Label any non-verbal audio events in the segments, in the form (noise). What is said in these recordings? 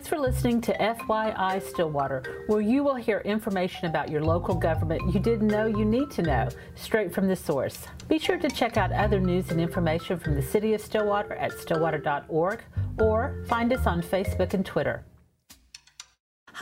Thanks for listening to FYI Stillwater, where you will hear information about your local government you didn't know you need to know, straight from the source. Be sure to check out other news and information from the City of Stillwater at stillwater.org or find us on Facebook and Twitter.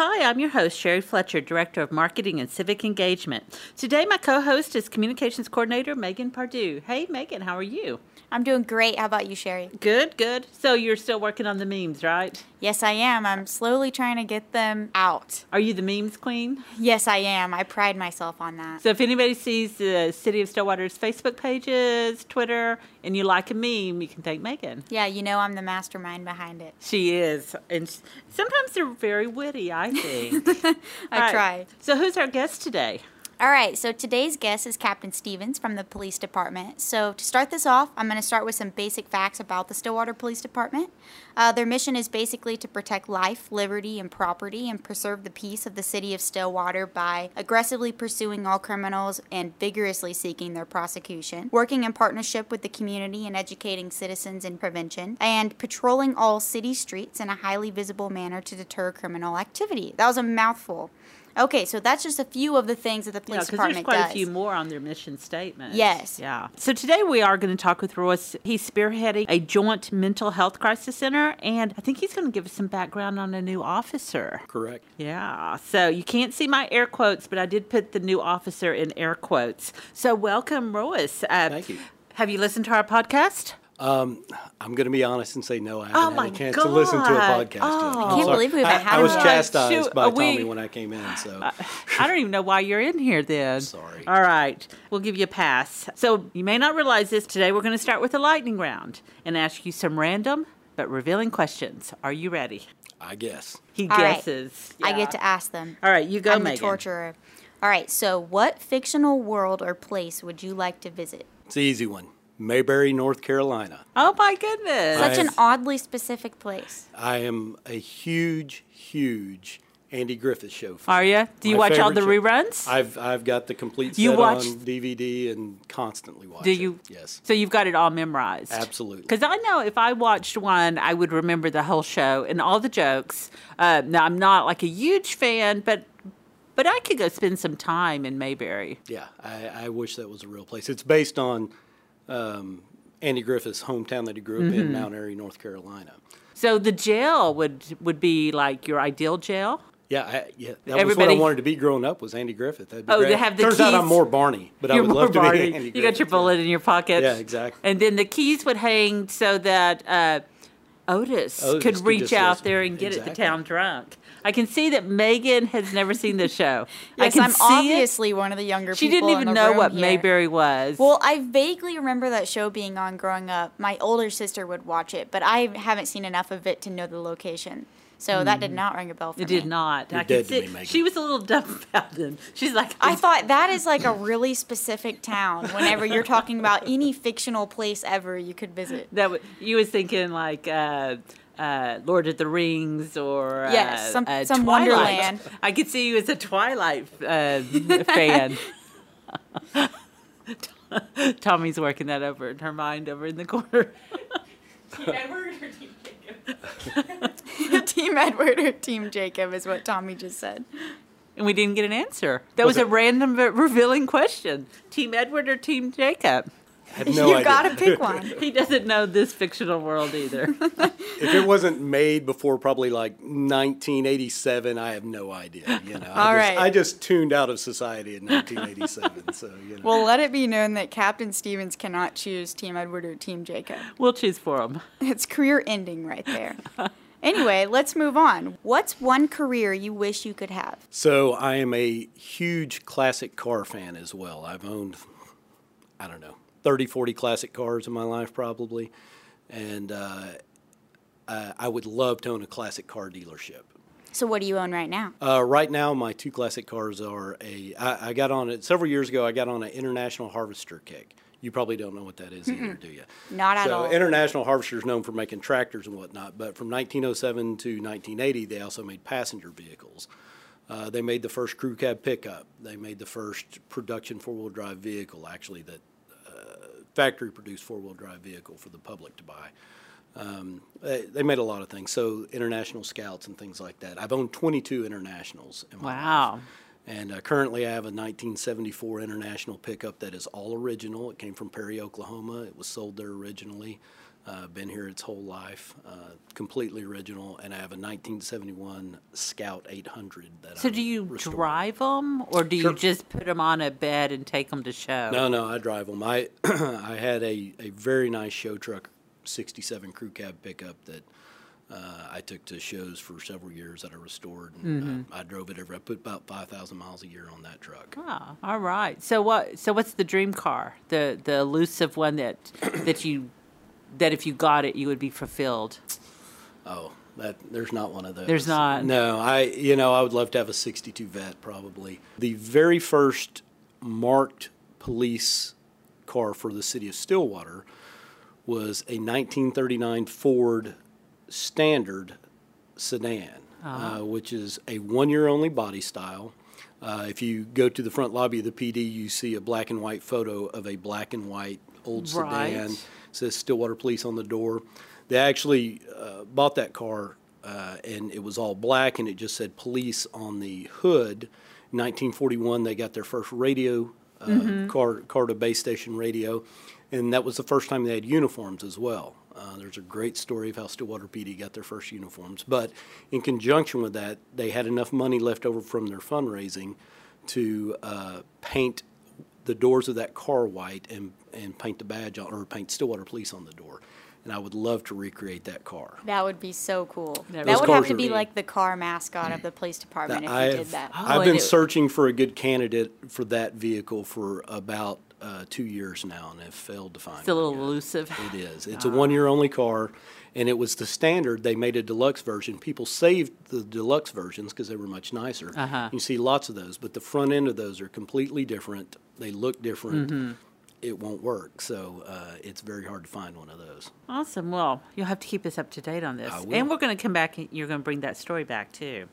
Hi, I'm your host, Sherry Fletcher, Director of Marketing and Civic Engagement. Today, my co host is Communications Coordinator Megan Pardue. Hey, Megan, how are you? I'm doing great. How about you, Sherry? Good, good. So, you're still working on the memes, right? Yes, I am. I'm slowly trying to get them out. Are you the memes queen? Yes, I am. I pride myself on that. So, if anybody sees the City of Stillwater's Facebook pages, Twitter, and you like a meme, you can thank Megan. Yeah, you know I'm the mastermind behind it. She is. And sometimes they're very witty, I think. (laughs) I All try. So, who's our guest today? All right, so today's guest is Captain Stevens from the police department. So, to start this off, I'm going to start with some basic facts about the Stillwater Police Department. Uh, their mission is basically to protect life, liberty, and property and preserve the peace of the city of Stillwater by aggressively pursuing all criminals and vigorously seeking their prosecution, working in partnership with the community and educating citizens in prevention, and patrolling all city streets in a highly visible manner to deter criminal activity. That was a mouthful. Okay, so that's just a few of the things that the police Yeah, because there's department quite does. a few more on their mission statement. Yes. Yeah. So today we are going to talk with Royce. He's spearheading a joint mental health crisis center, and I think he's going to give us some background on a new officer. Correct. Yeah. So you can't see my air quotes, but I did put the new officer in air quotes. So welcome, Royce. Uh, Thank you. Have you listened to our podcast? Um, I'm going to be honest and say no. I haven't Oh had a chance to listen to a God. podcast yet. Oh. I'm I can't sorry. believe we've I, had I was chastised Shoot, by uh, we- Tommy when I came in. So (laughs) I don't even know why you're in here then. Sorry. All right. We'll give you a pass. So you may not realize this. Today we're going to start with a lightning round and ask you some random but revealing questions. Are you ready? I guess He All right. guesses. I Yeah. get to ask them. All right, you go, I'm the torturer. All right, so what fictional world or place would you like to visit? it's an easy one. Mayberry, North Carolina. Oh my goodness. Such an I've- oddly specific place. I am a huge, huge Andy Griffith show fan. Are you? Do you My watch all the favorite show. reruns? I've I've got the complete set You on DVD and constantly watch Do it. you? Yes. So you've got it all memorized. Absolutely. Because I know if I watched one, I would remember the whole show and all the jokes. Uh, now I'm not like a huge fan, but but I could go spend some time in Mayberry. Yeah, I, I wish that was a real place. It's based on um, Andy Griffith's hometown that he grew up Mm-hmm. in, Mount Airy, North Carolina. So the jail would would be like your ideal jail. Yeah, I, yeah, that was what I wanted to be growing up was Andy Griffith. That'd be Oh, great. they have the Turns out I'm more Barney, but I You're would more love to be (laughs) Andy You got your Griffith, bullet in your pocket. Yeah, exactly. And then the keys would hang so that uh, Otis, Otis could could reach out listen. there and get at the Exactly. town drunk. I can see that Megan has never seen the show. I Yes, can I'm see it. obviously one of the younger people. She didn't in even the know what here. Mayberry was. Well, I vaguely remember that show being on growing up. My older sister would watch it, but I haven't seen enough of it to know the location. So that did not ring a bell for you. it me. did not. You're I could dead to see me, Megan. she was a little (laughs) dumbfounded. She's like, I thought that is like a (laughs) really specific town. Whenever you're talking about any fictional place ever you could visit. that w- you was thinking like uh, uh, Lord of the Rings or uh, Yes, some- uh, some Twilight. Wonderland. I could see you as a Twilight uh, fan. (laughs) Tommy's working that over in her mind over in the corner. (laughs) Team Edward or Team Jacob is what Tommy just said. And we didn't get an answer. That was, Was a random but revealing question. Team Edward or Team Jacob? I have no you idea. gotta pick one. (laughs) He doesn't know this fictional world either. (laughs) if it wasn't made before probably like 1987, I have no idea. You know, I All just. I just tuned out of society in 1987. (laughs) so you know. Well, let it be known that Captain Stevens cannot choose Team Edward or Team Jacob. we'll choose for him. It's career ending right there. anyway, let's move on. What's one career you wish you could have? So I am a huge classic car fan as well. I've owned, I don't know, 30, 40 classic cars in my life probably. And uh, I would love to own a classic car dealership. So, what do you own right now? Uh, right now, my two classic cars are a. I, I got on it several years ago. I got on an International Harvester kick. You probably don't know what that is either, do you? Not at all. so. International Harvester is known for making tractors and whatnot, but from 1907 to 1980, they also made passenger vehicles. Uh, they made the first crew cab pickup. They made the first production four-wheel drive vehicle, actually, that factory produced four-wheel drive vehicle for the public to buy. Um, they, they made a lot of things. So international scouts and things like that. I've owned 22 internationals. In my Wow. Life. And uh, currently, I have a 1974 International pickup that is all original. It came from Perry, Oklahoma. It was sold there originally. Uh, been here its whole life, uh, completely original. And I have a 1971 Scout 800 that So I'm do you restoring. drive them, or do Sure. you just put them on a bed and take them to show? No, no, I drive them. I (clears throat) I had a, a very nice show truck, 67 crew cab pickup that uh, I took to shows for several years that I restored. And uh, I drove it every. I put about 5,000 miles a year on that truck. Oh, all right. So what? So what's the dream car? The the elusive one that that you that if you got it, you would be fulfilled. Oh, that there's not one of those. There's not. No, I you know I would love to have a '62 Vette probably. The very first marked police car for the city of Stillwater was a 1939 Ford Standard sedan, uh, which is a one-year-only body style. Uh, if you go to the front lobby of the PD, you see a black and white photo of a black and white old Right. sedan. Says Stillwater Police on the door. They actually uh, bought that car, uh, and it was all black, and it just said police on the hood. 1941, they got their first radio, uh, car, car to base station radio, and that was the first time they had uniforms as well. Uh, there's a great story of how Stillwater PD got their first uniforms. But in conjunction with that, they had enough money left over from their fundraising to uh, paint the doors of that car white and, and paint the badge on, or paint Stillwater Police on the door. And I would love to recreate that car. That would be so cool. Those that would have to are- be like the car mascot of the police department if you I've, did that. Oh, I've been it- searching for a good candidate for that vehicle for about uh, two years now and have failed to find it. It's a one little yet. elusive. It is. It's a (laughs) one year only car, and it was the standard. They made a deluxe version. People saved the deluxe versions because they were much nicer. Uh-huh. You see lots of those, but the front end of those are completely different. They look different. Mm-hmm. It won't work, so uh, it's very hard to find one of those. Awesome. Well, you'll have to keep us up to date on this, and we're going to come back. and You're going to bring that story back too.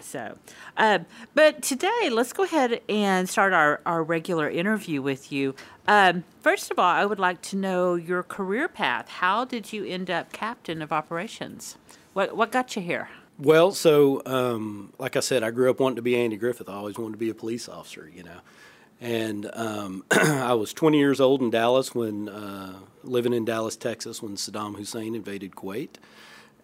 So, um, but today, let's go ahead and start our our regular interview with you. Um, first of all, I would like to know your career path. How did you end up captain of operations? What what got you here? Well, so um, like I said, I grew up wanting to be Andy Griffith. I always wanted to be a police officer, you know. And um, (clears throat) I was 20 years old in Dallas when uh, living in Dallas, Texas, when Saddam Hussein invaded Kuwait.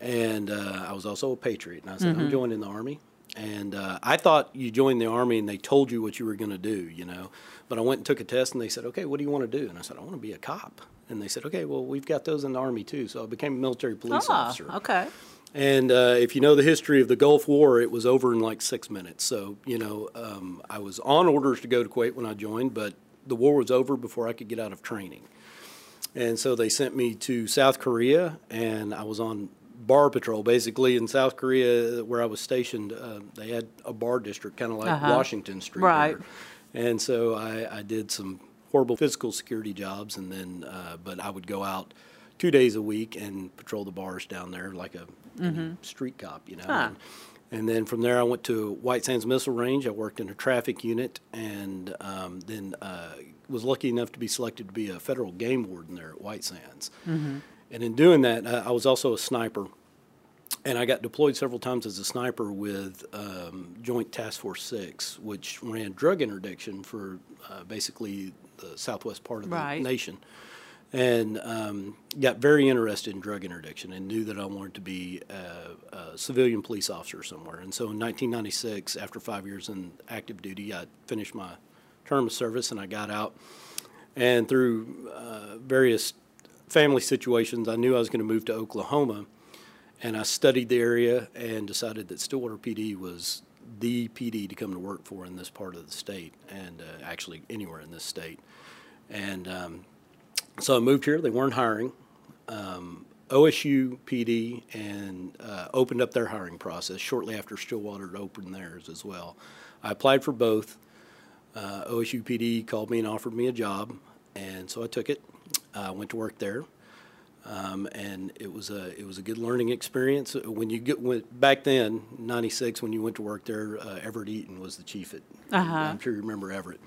And uh, I was also a patriot. And I said, I'm joining the army. And uh, I thought you joined the army and they told you what you were going to do, you know. But I went and took a test and they said, okay, what do you want to do? And I said, I want to be a cop. And they said, okay, well, we've got those in the army too. So I became a military police Ah, officer. okay. And uh, if you know the history of the Gulf War, it was over in like six minutes. So, you know, um, I was on orders to go to Kuwait when I joined, but the war was over before I could get out of training. And so they sent me to South Korea, and I was on bar patrol. Basically, in South Korea, where I was stationed, uh, they had a bar district, kind of like Uh-huh. Washington Street. Right. here. And so I, I did some horrible physical security jobs, and then, uh, but I would go out two days a week and patrol the bars down there like a street cop, you know. Huh. And, and then from there, I went to White Sands Missile Range. I worked in a traffic unit, and um, then uh, was lucky enough to be selected to be a federal game warden there at White Sands. And in doing that, uh, I was also a sniper, and I got deployed several times as a sniper with um, Joint Task Force Six, which ran drug interdiction for uh, basically the southwest part of Right. the nation and um, got very interested in drug interdiction and knew that I wanted to be a, a civilian police officer somewhere. And so in 1996, after five years in active duty, I finished my term of service and I got out. And through uh, various family situations, I knew I was going to move to Oklahoma. And I studied the area and decided that Stillwater PD was the PD to come to work for in this part of the state and uh, actually anywhere in this state. And um, so I moved here. They weren't hiring. Um, OSU PD and uh, opened up their hiring process shortly after Stillwater opened theirs as well. I applied for both. Uh, OSU PD called me and offered me a job, and so I took it. I went to work there. Um, and it was a it was a good learning experience. When you get went back then, '96, when you went to work there, uh, Everett Eaton was the chief at. Uh-huh. I'm sure you remember Everett.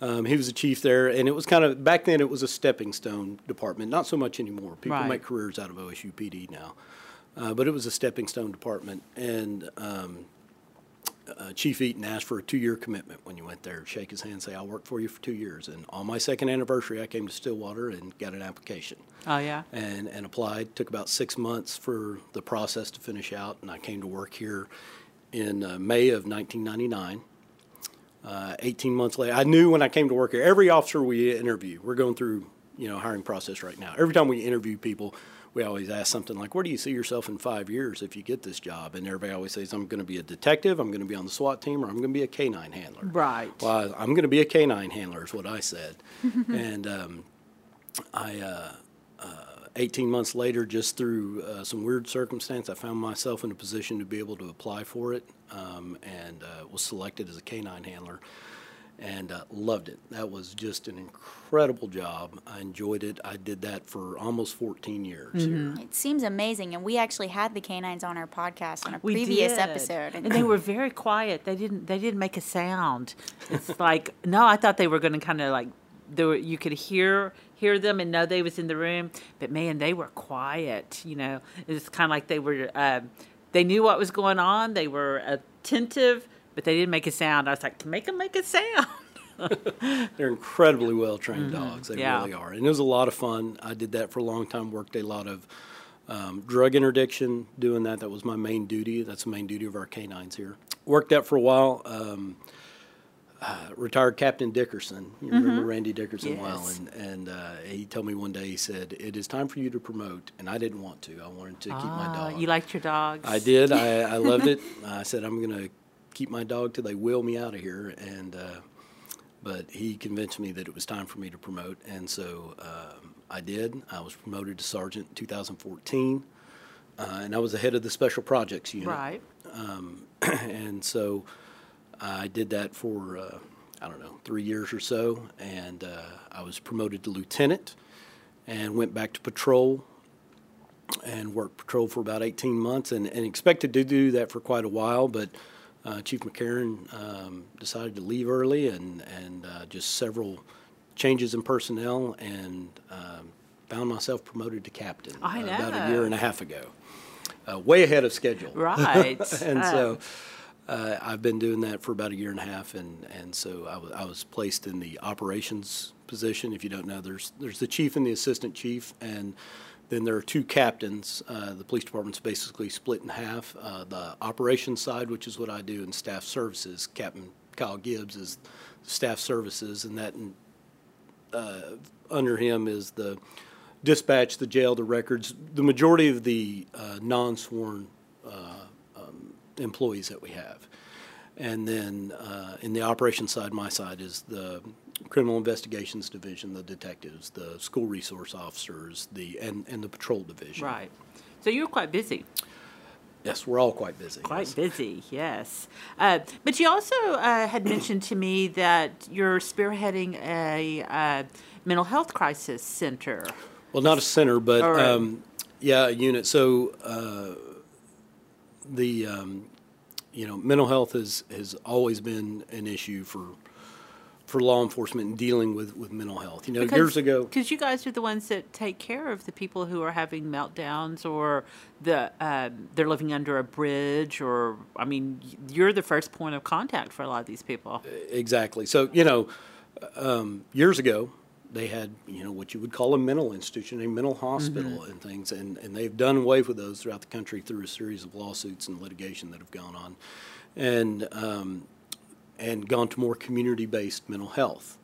Um, he was the chief there, and it was kind of back then. It was a stepping stone department, not so much anymore. People Right. make careers out of OSU PD now, uh, but it was a stepping stone department, and um, uh, Chief Eaton asked for a two-year commitment when you went there. Shake his hand, say, "I'll work for you for two years." And on my second anniversary, I came to Stillwater and got an application Oh, yeah. and, and applied. Took about six months for the process to finish out, and I came to work here in uh, May of 1999. Uh, 18 months later, I knew when I came to work here, every officer we interview, we're going through, you know, hiring process right now. Every time we interview people, we always ask something like, "Where do you see yourself in five years if you get this job?" And everybody always says, "I'm going to be a detective. I'm going to be on the SWAT team, or I'm going to be a canine handler." Right. Well, I'm going to be a canine handler, is what I said. (laughs) and um, I, uh, uh, 18 months later, just through uh, some weird circumstance, I found myself in a position to be able to apply for it um, and uh, was selected as a canine handler and uh, loved it. That was just an incredible job. I enjoyed it. I did that for almost 14 years here. It seems amazing, and we actually had the canines on our podcast on a We previous did. episode. and they were very quiet. They didn't. They didn't make a sound. It's (laughs) like no, I thought they were going to kind of like there. Were, you could hear hear them and know they was in the room, but man, they were quiet. You know, it's kind of like they were. Um, they knew what was going on. They were attentive, but they didn't make a sound. I was like, make them make a sound. (laughs) They're incredibly well trained dogs. They Mm-hmm. Yeah. really are. And it was a lot of fun. I did that for a long time, worked a lot of um, drug interdiction doing that. That was my main duty. That's the main duty of our canines here. Worked that for a while. Um, uh, retired Captain Dickerson. You remember Randy Dickerson well. Mm-hmm. And, and uh, he told me one day, he said, It is time for you to promote. And I didn't want to. I wanted to keep my Ah, dog. You liked your dogs. I did. I, I loved (laughs) it. I said I'm going to keep my dog till they wheel me out of here. And uh, but he convinced me that it was time for me to promote, and so um, I did. I was promoted to sergeant in 2014, uh, and I was the head of the special projects unit. Right. (clears throat) and so I did that for uh, I don't know three years or so, and uh, I was promoted to lieutenant, and went back to patrol, and worked patrol for about 18 months, and, and expected to do that for quite a while, but. Uh, Chief McCarran um, decided to leave early, and and uh, just several changes in personnel, and um, found myself promoted to captain I uh, about a year and a half ago, uh, way ahead of schedule. Right. (laughs) and Uh, so uh, I've been doing that for about a year and a half, and, and so I I was placed in the operations position. If you don't know, there's there's the chief and the assistant chief, and then there are two captains. Uh, the police department's basically split in half. Uh, the operations side, which is what I do, and staff services. Captain Kyle Gibbs is staff services, and that uh, under him is the dispatch, the jail, the records. The majority of the uh, non-sworn uh, um, employees that we have. And then uh, in the operations side, my side is the criminal investigations division, the detectives, the school resource officers, the and, and the patrol division. Right. So you're quite busy. Yes, we're all quite busy. Quite yes. busy, yes. Uh, but you also uh, had mentioned to me that you're spearheading a uh, mental health crisis center. Well, not a center, but right. um, yeah, a unit. So uh, the um, you know mental health has has always been an issue for for law enforcement in dealing with with mental health. You know, years ago. Because you guys are the ones that take care of the people who are having meltdowns or the um, they're living under a bridge or, I mean, you're the first point of contact for a lot of these people. Exactly. So, you know, um, years ago, they had, you know, what you would call a mental institution, a mental hospital and things, and, and they've done away with those throughout the country through a series of lawsuits and litigation that have gone on. And, um, and gone to more community-based mental health,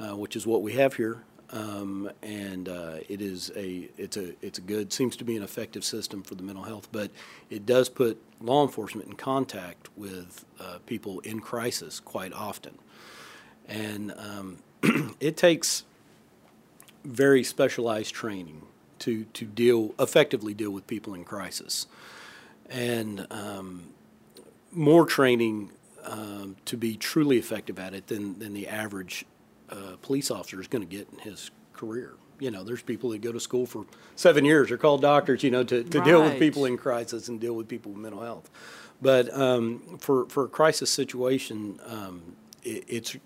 uh, which is what we have here. Um, and uh, it is a it's a it's a good seems to be an effective system for the mental health, but it does put law enforcement in contact with uh, people in crisis quite often, and um, (clears throat) it takes very specialized training to to deal effectively deal with people in crisis, and um, more training um, to be truly effective at it than, than the average uh, police officer is going to get in his career. You know, there's people that go to school for seven years are called doctors, you know, to, to deal with people in crisis and deal with people with mental health. But um, for, for a crisis situation, um, it, it's,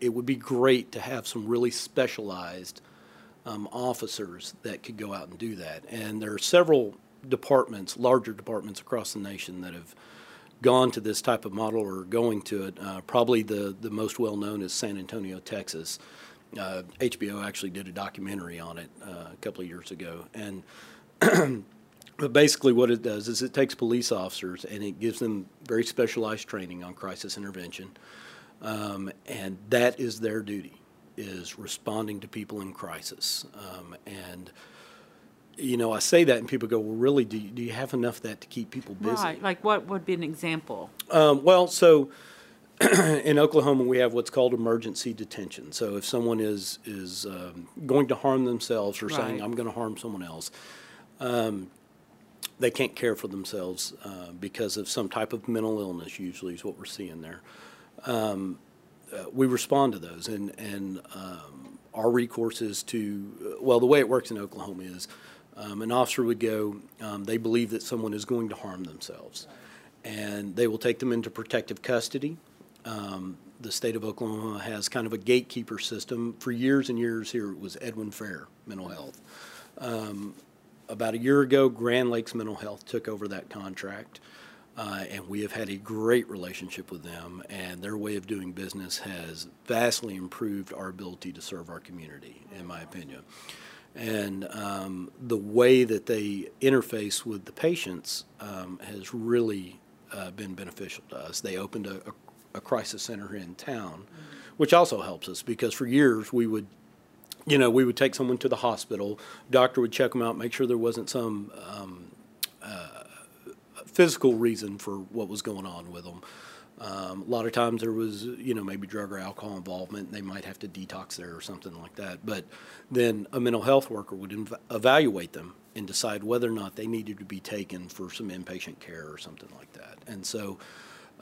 it would be great to have some really specialized um, officers that could go out and do that. And there are several departments, larger departments across the nation that have gone to this type of model or going to it. Uh, probably the, the most well known is San Antonio, Texas. Uh, HBO actually did a documentary on it uh, a couple of years ago. And (clears throat) but basically, what it does is it takes police officers and it gives them very specialized training on crisis intervention, um, and that is their duty, is responding to people in crisis. Um, and you know, I say that, and people go, "Well, really? Do you, do you have enough of that to keep people busy?" Right. Like what would be an example? Um, well, so (clears throat) in Oklahoma, we have what's called emergency detention. So if someone is is um, going to harm themselves or saying, "I'm going to harm someone else," um, they can't care for themselves uh, because of some type of mental illness. Usually, is what we're seeing there. Um, uh, we respond to those, and and um, our recourse is to well, the way it works in Oklahoma is um, an officer would go. Um, they believe that someone is going to harm themselves, and they will take them into protective custody. Um, the state of Oklahoma has kind of a gatekeeper system. For years and years here, it was Edwin Fair Mental Health. Um, about a year ago, Grand Lakes Mental Health took over that contract, uh, and we have had a great relationship with them. And their way of doing business has vastly improved our ability to serve our community, in my opinion. And um, the way that they interface with the patients um, has really uh, been beneficial to us. They opened a, a, a crisis center in town, which also helps us because for years we would you know, we would take someone to the hospital. Doctor would check them out, make sure there wasn't some um, uh, physical reason for what was going on with them. Um, a lot of times there was, you know, maybe drug or alcohol involvement. They might have to detox there or something like that. But then a mental health worker would inv- evaluate them and decide whether or not they needed to be taken for some inpatient care or something like that. And so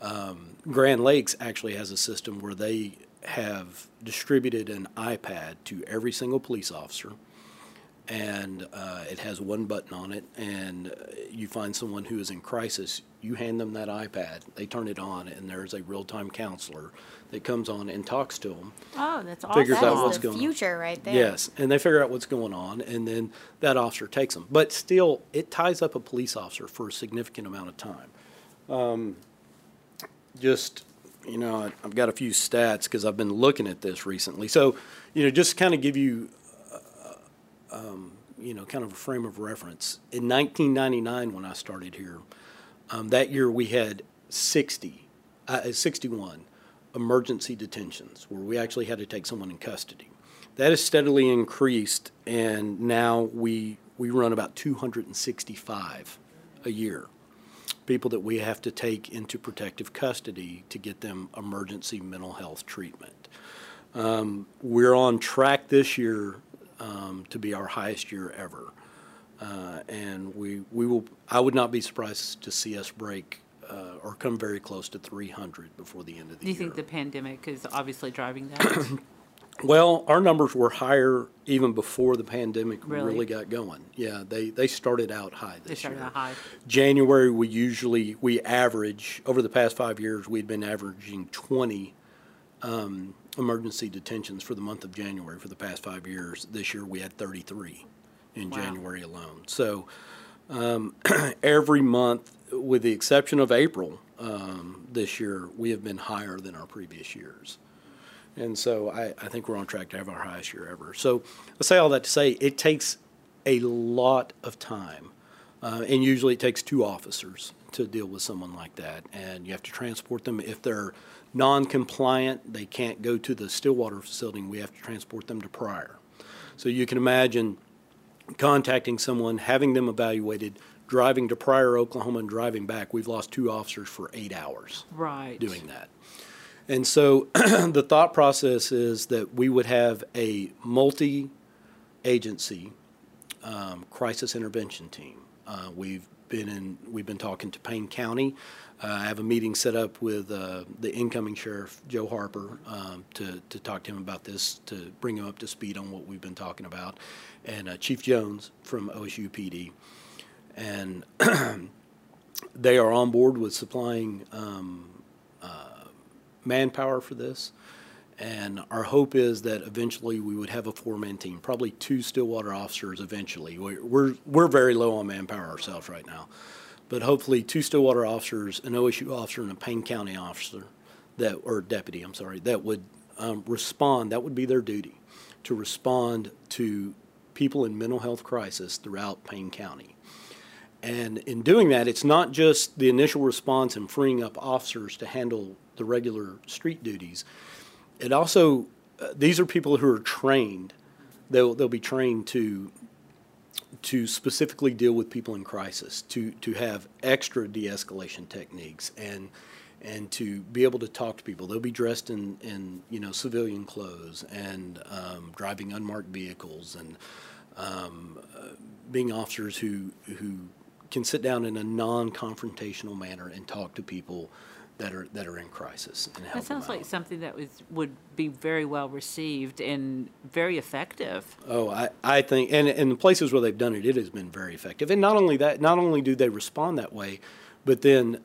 um, Grand Lakes actually has a system where they have distributed an iPad to every single police officer, and uh, it has one button on it. And uh, you find someone who is in crisis, you hand them that iPad, they turn it on, and there's a real-time counselor that comes on and talks to them. Oh, that's awesome. Figures That out what's the going on. future right there. Yes, and they figure out what's going on, and then that officer takes them. But still, it ties up a police officer for a significant amount of time. Um, just, you know, I've got a few stats because I've been looking at this recently. So, you know, just kind of give you, um, you know, kind of a frame of reference. In 1999, when I started here, um, that year we had 60, uh, 61 emergency detentions where we actually had to take someone in custody. That has steadily increased, and now we we run about 265 a year. People that we have to take into protective custody to get them emergency mental health treatment. Um, we're on track this year um, to be our highest year ever. Uh, and we, we will, I would not be surprised to see us break uh, or come very close to 300 before the end of the year. Do you year. think the pandemic is obviously driving that? (clears throat) Well, our numbers were higher even before the pandemic Really? really, got going. Yeah, they, they started out high this they started year. out high. January, we usually we average over the past five years, we'd been averaging 20 um, emergency detentions for the month of January for the past five years. This year, we had 33 in Wow. January alone. So um, (clears throat) every month, with the exception of April um, this year, we have been higher than our previous years. And so I, I think we're on track to have our highest year ever. So I say all that to say it takes a lot of time. Uh, and usually it takes two officers to deal with someone like that. And you have to transport them. If they're non compliant, they can't go to the Stillwater facility, and we have to transport them to Pryor. So you can imagine contacting someone, having them evaluated, driving to Pryor, Oklahoma, and driving back. We've lost two officers for eight hours Right. doing that. And so (clears throat) the thought process is that we would have a multi agency um, crisis intervention team. Uh, we've been in, we've been talking to Payne County. Uh, I have a meeting set up with uh, the incoming sheriff, Joe Harper, um, to, to talk to him about this, to bring him up to speed on what we've been talking about, and uh, Chief Jones from OSU PD. And (clears throat) they are on board with supplying um, uh, manpower for this. And our hope is that eventually we would have a four-man team, probably two Stillwater officers eventually. We're, we're, we're very low on manpower ourselves right now. But hopefully two Stillwater officers, an OSU officer, and a Payne County officer that, or deputy, I'm sorry, that would um, respond, that would be their duty, to respond to people in mental health crisis throughout Payne County. And in doing that, it's not just the initial response and freeing up officers to handle the regular street duties it also uh, these are people who are trained. They'll they'll be trained to to specifically deal with people in crisis, to to have extra de-escalation techniques and and to be able to talk to people. They'll be dressed in, in you know civilian clothes and um, driving unmarked vehicles and um, uh, being officers who who can sit down in a non-confrontational manner and talk to people that are that are in crisis and help That sounds like something that was, would be very well received and very effective. Oh, I, I think, and in the places where they've done it, it has been very effective. And not only that, not only do they respond that way, but then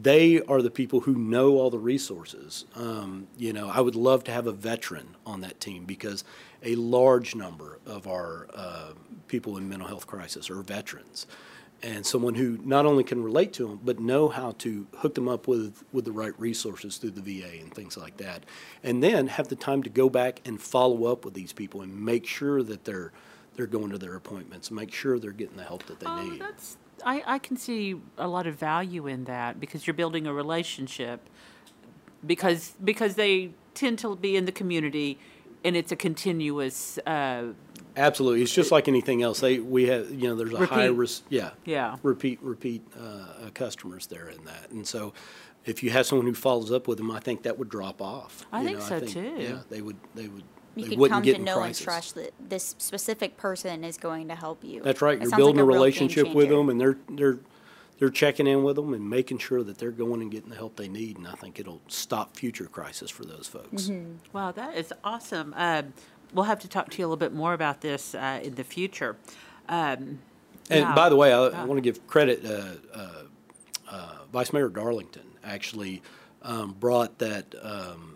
they are the people who know all the resources. Um, you know, I would love to have a veteran on that team because a large number of our uh, people in mental health crisis are veterans. And someone who not only can relate to them, but know how to hook them up with, with the right resources through the VA and things like that. And then have the time to go back and follow up with these people and make sure that they're, they're going to their appointments, make sure they're getting the help that they Oh, need. that's, I, I can see a lot of value in that because you're building a relationship because, because they tend to be in the community and it's a continuous, uh, Absolutely, it's just like anything else. They we have you know there's a high risk yeah Yeah. repeat repeat uh, uh, customers there in that, and so if you have someone who follows up with them, I think that would drop off. I You think know, so, too. Yeah, they would they would You they could wouldn't come get to in know and trust that this specific person is going to help you. That's right. It You're sounds like building a, relationship with them, and they're they're they're checking in with them and making sure that they're going and getting the help they need. And I think it'll stop future crisis for those folks. Mm-hmm. Wow, that is awesome. Um, we'll have to talk to you a little bit more about this uh, in the future. Um, And yeah. by the way, I, I want to give credit. Uh, uh, uh, Vice Mayor Darlington actually um, brought that um,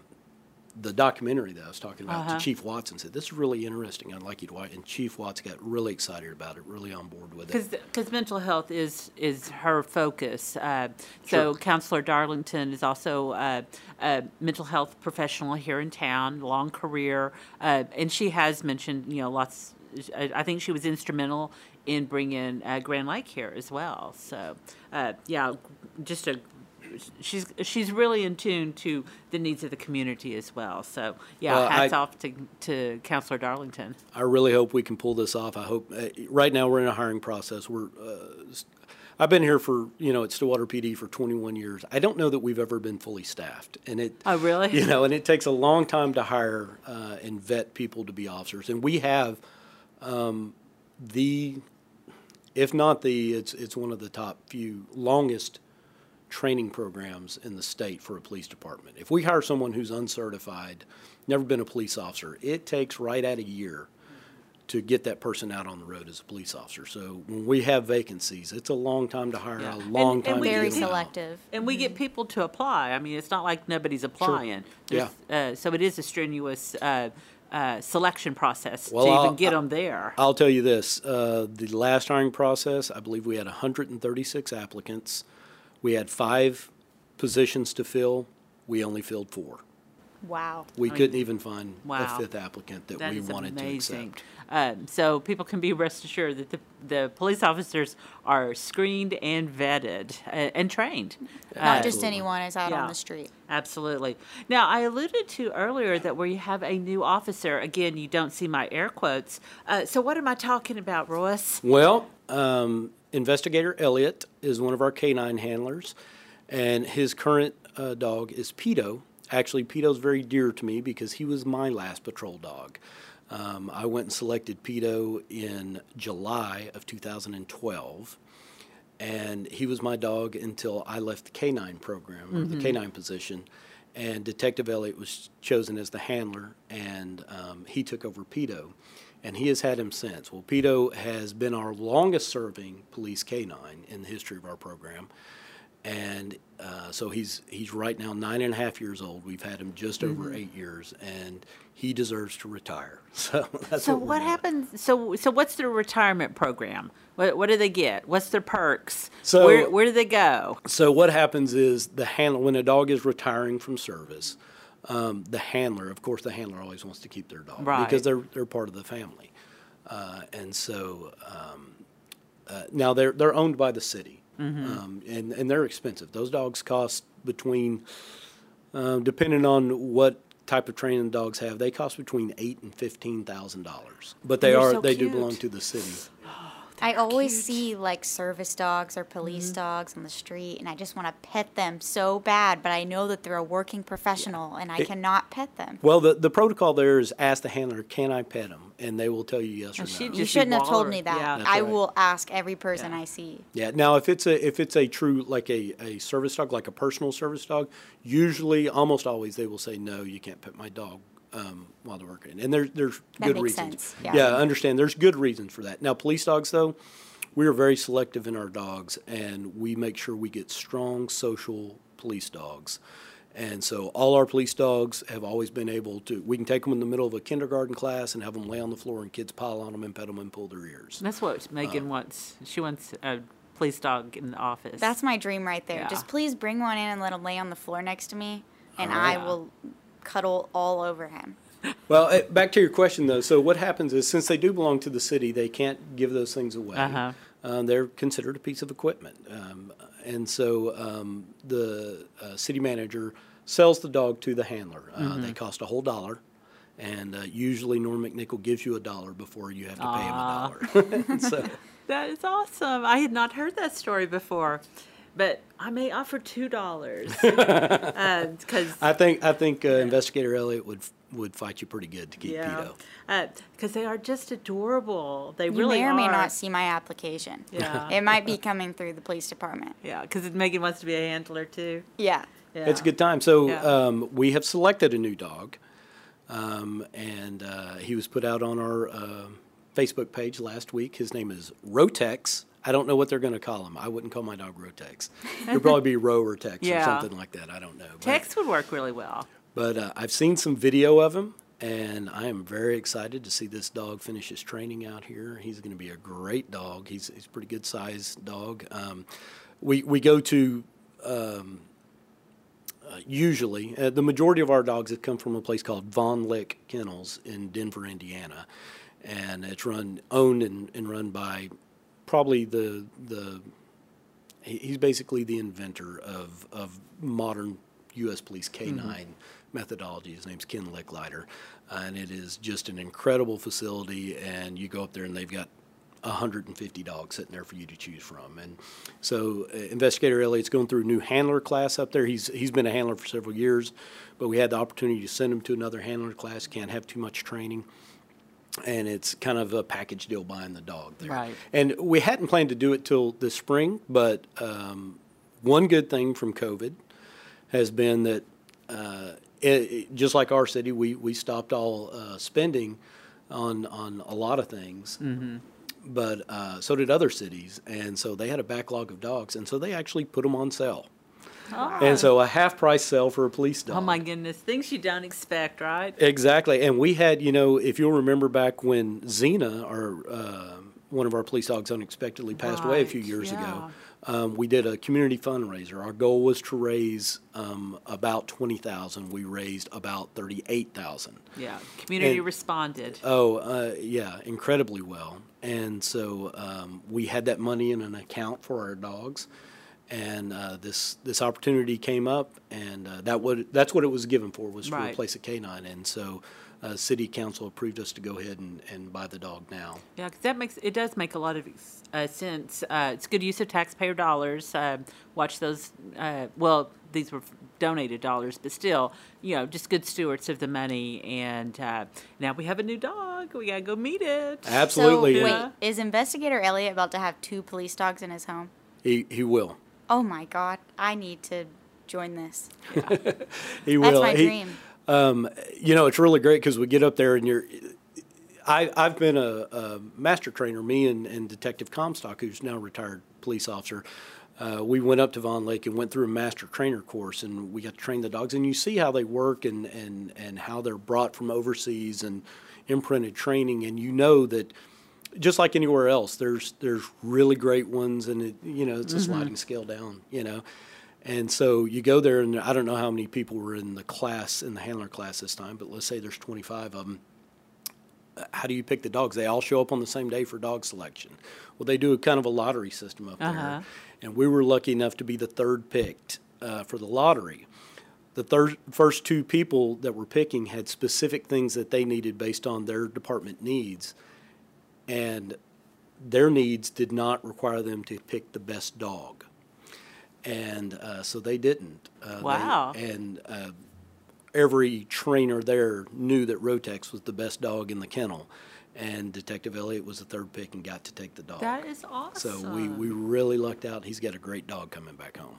the documentary that I was talking about Uh-huh. to Chief Watson. Said this is really interesting. I'd like you to watch. And Chief Watts got really excited about it, really on board with it. Because mental health is is her focus. Uh, so Sure. Councilor Darlington is also uh, a mental health professional here in town, long career, uh, and she has mentioned you know lots. I I think she was instrumental in bringing uh, Grand Lake here as well. So uh, yeah, just a. She's she's really in tune to the needs of the community as well. So yeah, Well, hats I- off to to Councilor Darlington. I really hope we can pull this off. I hope. Uh, right now, we're in a hiring process. We're. Uh, I've been here for you know at Stillwater PD for 21 years. I don't know that we've ever been fully staffed, and it. Oh, really? (laughs) You know, and it takes a long time to hire uh, and vet people to be officers, and we have um, the, if not the, it's it's one of the top few longest training programs in the state for a police department. If we hire someone who's uncertified, never been a police officer, it takes right at a year to get that person out on the road as a police officer. So when we have vacancies, it's a long time to hire, Yeah. a long and time we to Very get them out. selective. And we get people to apply. I mean, it's not like nobody's applying. Yeah. Uh, so it is a strenuous uh, uh, selection process Well, to I'll- even get them there. I'll tell you this, uh, the last hiring process, I believe we had 136 applicants. We had five positions to fill. We only filled four. Wow. We couldn't even find Wow. a fifth applicant that That we is wanted to amazing. accept. Um, so people can be rest assured that the, the police officers are screened and vetted uh, and trained. Not Uh, just anyone is out Yeah. on the street. Absolutely. Now, I alluded to earlier that where you have a new officer, again, you don't see my air quotes. Uh, so, what am I talking about, Royce? Well, um, Investigator Elliott is one of our canine handlers, and his current uh, dog is Pito. Actually, Pito's very dear to me because he was my last patrol dog. Um, I went and selected Pito in July of 2012, and he was my dog until I left the canine program or the canine position. And Detective Elliott was chosen as the handler, and um, he took over Pito, and he has had him since. Well, Pito has been our longest-serving police canine in the history of our program, and uh, so he's he's right now nine and a half years old. We've had him just over Mm-hmm. eight years, and he deserves to retire. (laughs) So that's So what, what happens? So so what's their retirement program? What what do they get? What's their perks? So- where where do they go? So what happens is the handler when a dog is retiring from service, um, the handler, of course, the handler always wants to keep their dog Right. because they're they're part of the family, uh, and so um, uh, now they're they're owned by the city, Mm-hmm. um, and and they're expensive. Those dogs cost between, um, depending on what type of training dogs have, they cost between eight and fifteen thousand dollars. But they They're so they do belong to the city. I always see like service dogs or police mm-hmm. dogs on the street, and I just want to pet them so bad, but I know that they're a working professional, and I It- cannot pet them. Well, the, the protocol there is ask the handler, can I pet them? And they will tell you yes or no. You shouldn't have told me that. Yeah. That's I right. will ask every person Yeah. I see. Yeah. Now, if it's a if it's a true like a, a service dog, like a personal service dog, usually almost always they will say no, you can't pet my dog um, while they're working, and there's there's That good makes reasons. sense, yeah. I understand. There's good reasons for that. Now, police dogs though, we are very selective in our dogs, and we make sure we get strong social police dogs. And so all our police dogs have always been able to, we can take them in the middle of a kindergarten class and have them lay on the floor and kids pile on them and pet them and pull their ears. That's what Megan wants. She wants a police dog in the office. That's my dream right there. Yeah. Just please bring one in and let them lay on the floor next to me, and All I will cuddle all over him. Well, eh, back to your question though. So what happens is since they do belong to the city, they can't give those things away. Uh-huh. Um, they're considered a piece of equipment, um, and so um, the uh, city manager sells the dog to the handler. Uh, They cost a whole dollar. And uh, usually Norm McNickle gives you a dollar before you have to pay him a dollar. (laughs) so, (laughs) That is awesome. I had not heard that story before, but I may offer two dollars (laughs) because I think I think uh, Investigator Elliott would would fight you pretty good to keep yeah, Pito. because they are just adorable. They You really may or are. may not see my application. Yeah. It might be coming through the police department. Yeah, because Megan wants to be a handler too. Yeah. Yeah. It's a good time. So Yeah. um, we have selected a new dog, um, and uh, he was put out on our uh, Facebook page last week. His name is Rotex. I don't know what they're going to call him. I wouldn't call my dog Rotex. It'd probably be (laughs) Row or Tex or something like that. I don't know. But- Text would work really well. But uh, I've seen some video of him, and I am very excited to see this dog finish his training out here. He's going to be a great dog. He's, he's a pretty good sized dog. Um, we, we go to um, uh, usually, uh, the majority of our dogs have come from a place called Vohne Liche Kennels in Denver, Indiana. And it's run, owned and, and run by probably the, the he's basically the inventor of, of modern U.S. Police K9 methodology. His name's Ken Licklider, and it is just an incredible facility. And you go up there, and they've got 150 dogs sitting there for you to choose from. And so, uh, Investigator Elliott's going through a new handler class up there. He's he's been a handler for several years, but we had the opportunity to send him to another handler class. Can't have too much training and it's kind of a package deal buying the dog there. Right. And we hadn't planned to do it till this spring, but um, one good thing from COVID has been that uh, it, just like our city, we, we stopped all uh, spending on on a lot of things. Mm-hmm. But uh, so did other cities, and so they had a backlog of dogs, and so they actually put them on sale. And so a half price sale for a police dog. Oh my goodness, things you don't expect, right? Exactly, and we had, you know, if you'll remember back when Xena, our uh, one of our police dogs, unexpectedly passed away a few years yeah. ago. Um, we did a community fundraiser. Our goal was to raise um, about twenty thousand. We raised about thirty-eight thousand. Yeah, community And- responded. Oh, uh, yeah, incredibly well. And so um, we had that money in an account for our dogs, and uh, this this opportunity came up, and uh, that would that's what it was given for was to Right. replace a canine. And so, uh, city council approved us to go ahead and, and buy the dog now. Yeah, because that makes it does make a lot of uh, sense. Uh, it's good use of taxpayer dollars. Uh, watch those. Uh, well, these were donated dollars, but still, you know, just good stewards of the money. And uh, now we have a new dog. We gotta go meet it. Absolutely. So, Yeah. wait, is Investigator Elliott about to have two police dogs in his home? He he will. Oh my God, I need to join this. (laughs) He That's will. my He- dream. Um, you know, it's really great because we get up there and you're. I, I've been a, a master trainer, me and, and Detective Comstock, who's now retired police officer. Uh, we went up to Vohne Liche and went through a master trainer course, and we got to train the dogs. And you see how they work and, and, and how they're brought from overseas and imprinted training. And you know that just like anywhere else, there's there's really great ones, and it, you know it's a sliding scale down. You know, and so you go there, and I don't know how many people were in the class in the handler class this time, but let's say there's 25 of them. How do you pick the dogs? They all show up on the same day for dog selection. Well, they do a kind of a lottery system up Uh-huh. there, and we were lucky enough to be the third picked uh, for the lottery. The third, first two people that were picking had specific things that they needed based on their department needs and their needs did not require them to pick the best dog. And uh, so they didn't. Uh, they- Wow. and uh, every trainer there knew that Rotex was the best dog in the kennel. And Detective Elliott was the third pick and got to take the dog. That is awesome. so we, we really lucked out. He's got a great dog coming back home.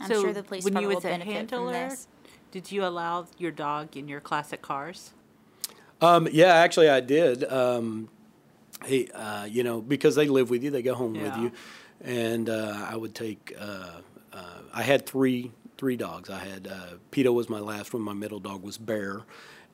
I'm so sure the police when you was will a benefit from handler, this. did you allow your dog in your classic cars? Um, yeah, actually, I did. Um, he, uh, you know, because they live with you, they go home with you, and uh, I would take. Uh, uh, I had three three dogs. I had uh, Pito was my last one. My middle dog was Bear,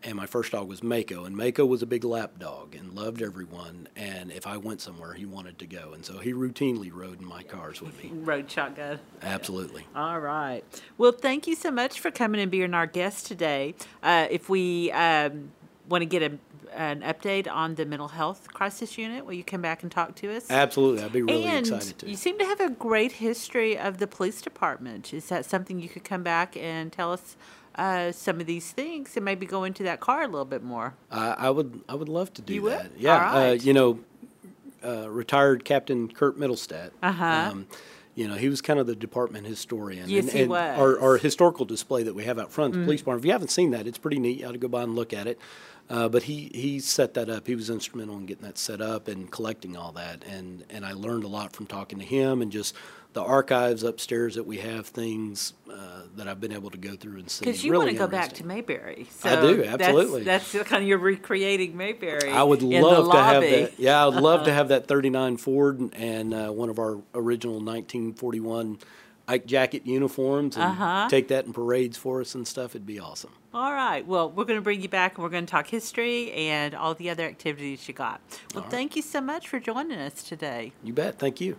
and my first dog was Mako. And Mako was a big lap dog and loved everyone. And if I went somewhere, he wanted to go, and so he routinely rode in my cars with me. Road shotgun. Absolutely. All right. Well, thank you so much for coming and being our guest today. Uh, if we um, want to get a, an update on the mental health crisis unit, will you come back and talk to us? Absolutely, I'd be really and excited to. you seem to have a great history of the police department. Is that something you could come back and tell us uh, some of these things and maybe go into that car a little bit more? I, I would I would love to do You would? that. Yeah, All right. uh, you know, uh, retired Captain Kurt Middlestat. Uh-huh. Um, you know, he was kind of the department historian. Yes, and, he and was. Mm. Our, our historical display that we have out front of the police barn. If you haven't seen that, it's pretty neat. You ought to go by and look at it. Uh, but he, he set that up. He was instrumental in getting that set up and collecting all that. And, and I learned a lot from talking to him and just the archives upstairs that we have things uh, that I've been able to go through and see. Because you Really want to go back to Mayberry. I do, that's- absolutely. That's, (laughs) kind of you're recreating Mayberry. I would love to have that. Yeah, I'd love to (laughs) have that 39 Ford and, and uh, one of our original 1941 Ike jacket uniforms and Uh-huh. take that in parades for us and stuff. It'd be awesome. All right. Well, we're going to bring you back and we're going to talk history and all the other activities you got. Well, thank you so much for joining us today. You bet. Thank you.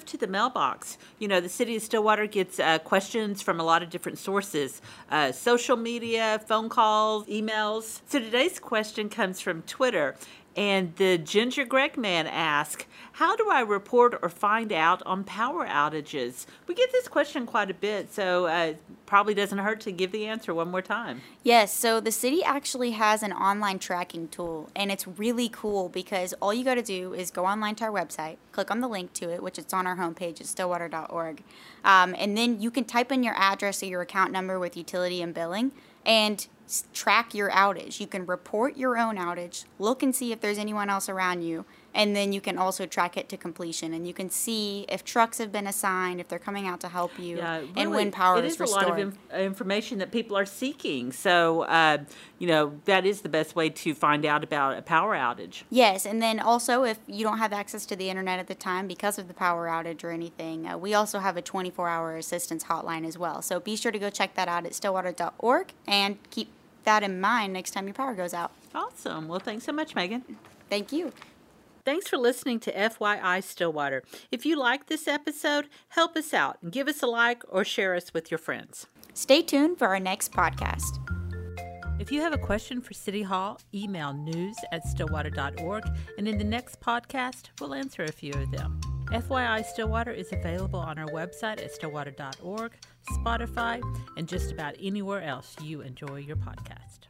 Move to the mailbox. You know, the city of Stillwater gets uh, questions from a lot of different sources uh, social media, phone calls, emails. So today's question comes from Twitter. And the Ginger Greg man asks, How do I report or find out on power outages? We get this question quite a bit, so uh, probably doesn't hurt to give the answer one more time. Yes, so the city actually has an online tracking tool, and it's really cool because all you got to do is go online to our website, click on the link to it, which it's on our homepage at stillwater.org, um, and then you can type in your address or your account number with utility and billing, and track your outage. You can report your own outage, look and see if there's anyone else around you, and then you can also track it to completion. And you can see if trucks have been assigned, if they're coming out to help you, Yeah, and really, when power it is, is restored. a lot of inf- information that people are seeking. So, uh, you know, that is the best way to find out about a power outage. Yes, and then also if you don't have access to the internet at the time because of the power outage or anything, uh, we also have a 24 hour assistance hotline as well. So be sure to go check that out at stillwater.org and keep that in mind next time your power goes out. Awesome. Well, thanks so much, Megan. Thank you. Thanks for listening to FYI Stillwater. If you like this episode, help us out and give us a like or share us with your friends. Stay tuned for our next podcast. If you have a question for City Hall, email news at stillwater.org, and in the next podcast, we'll answer a few of them. FYI Stillwater is available on our website at stillwater.org, Spotify, and just about anywhere else you enjoy your podcast.